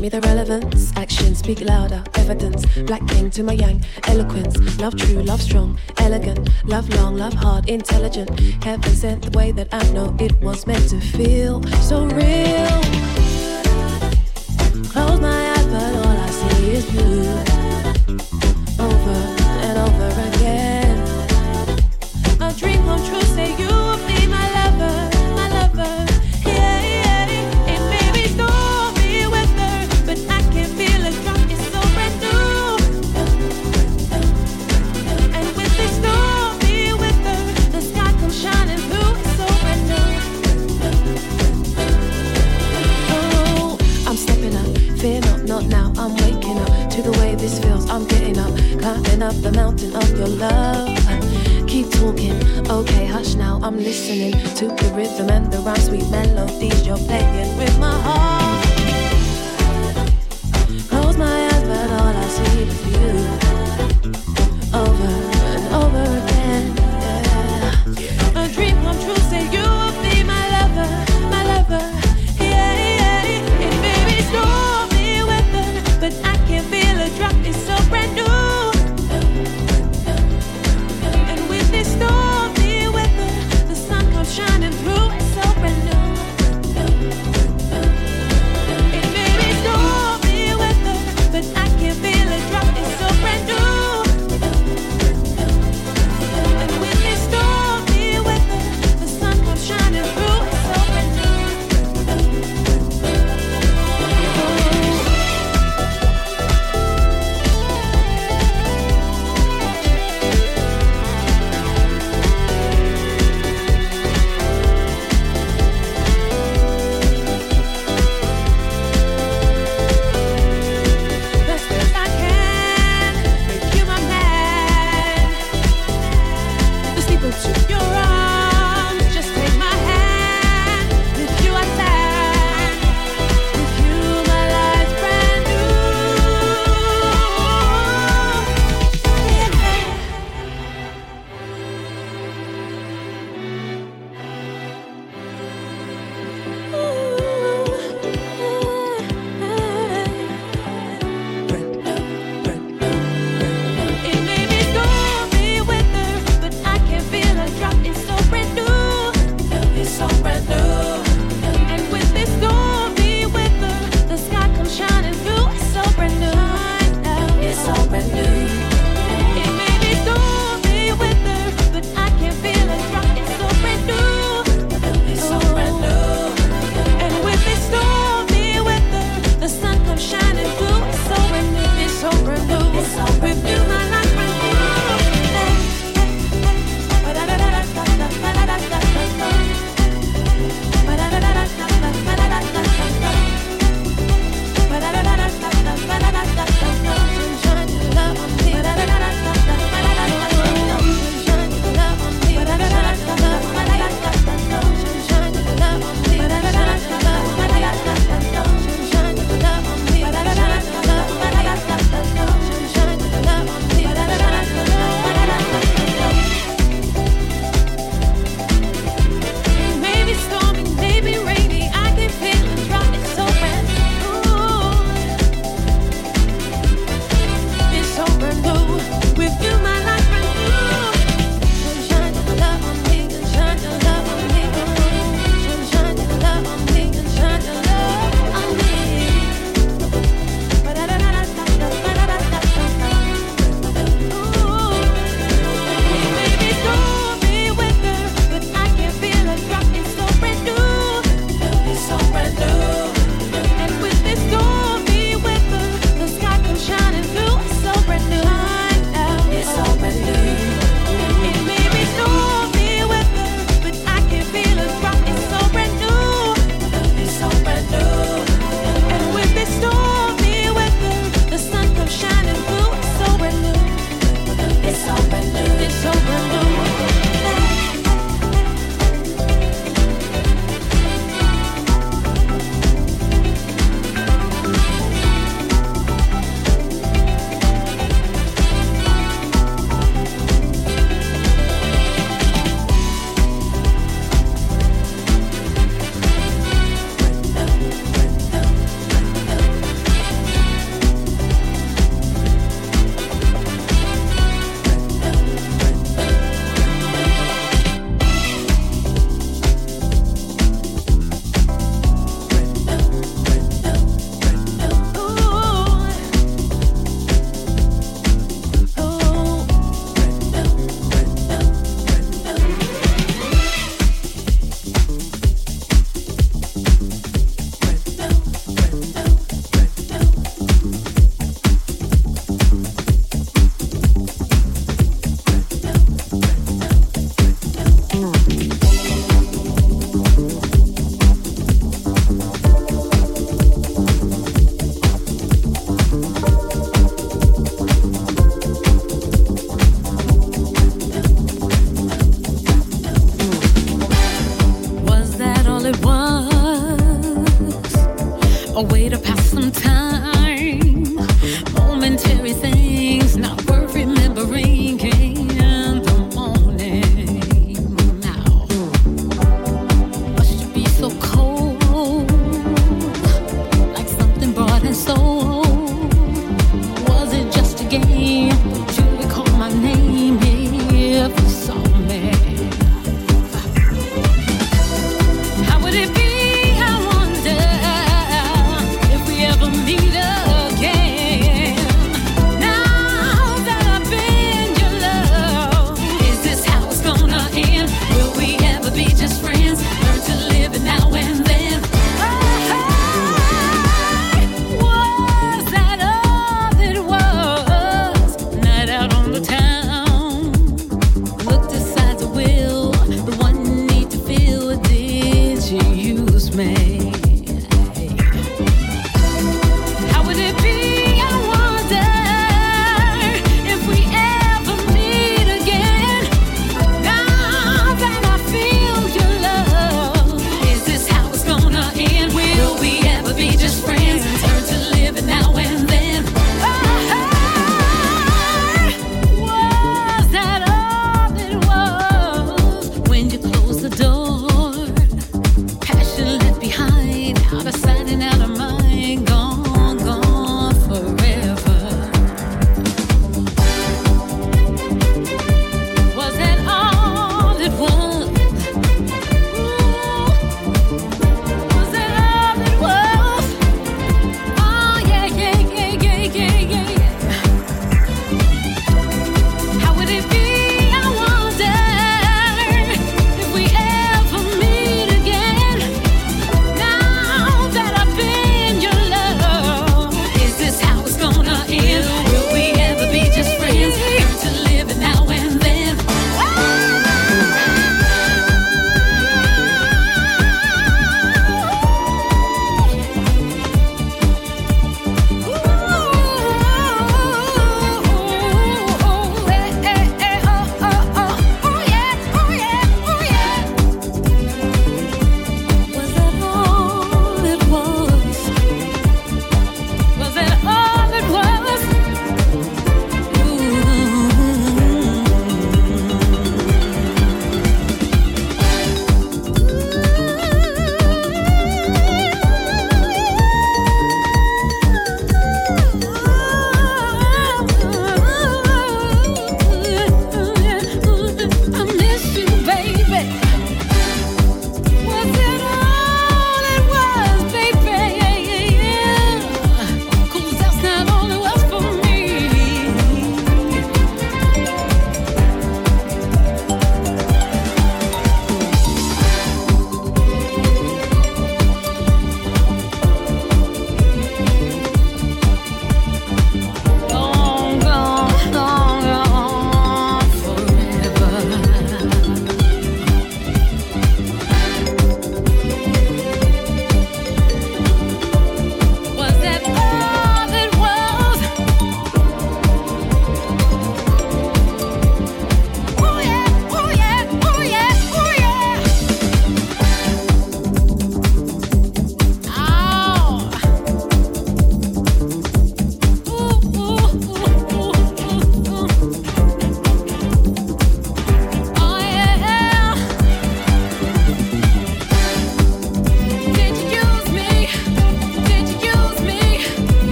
me the relevance. Action speak louder, evidence. Black king to my yang, eloquence. Love true, love strong, elegant. Love long, love hard, intelligent. Heaven sent the way that I know it was meant to feel so real. Close my eyes, but all I see is blue.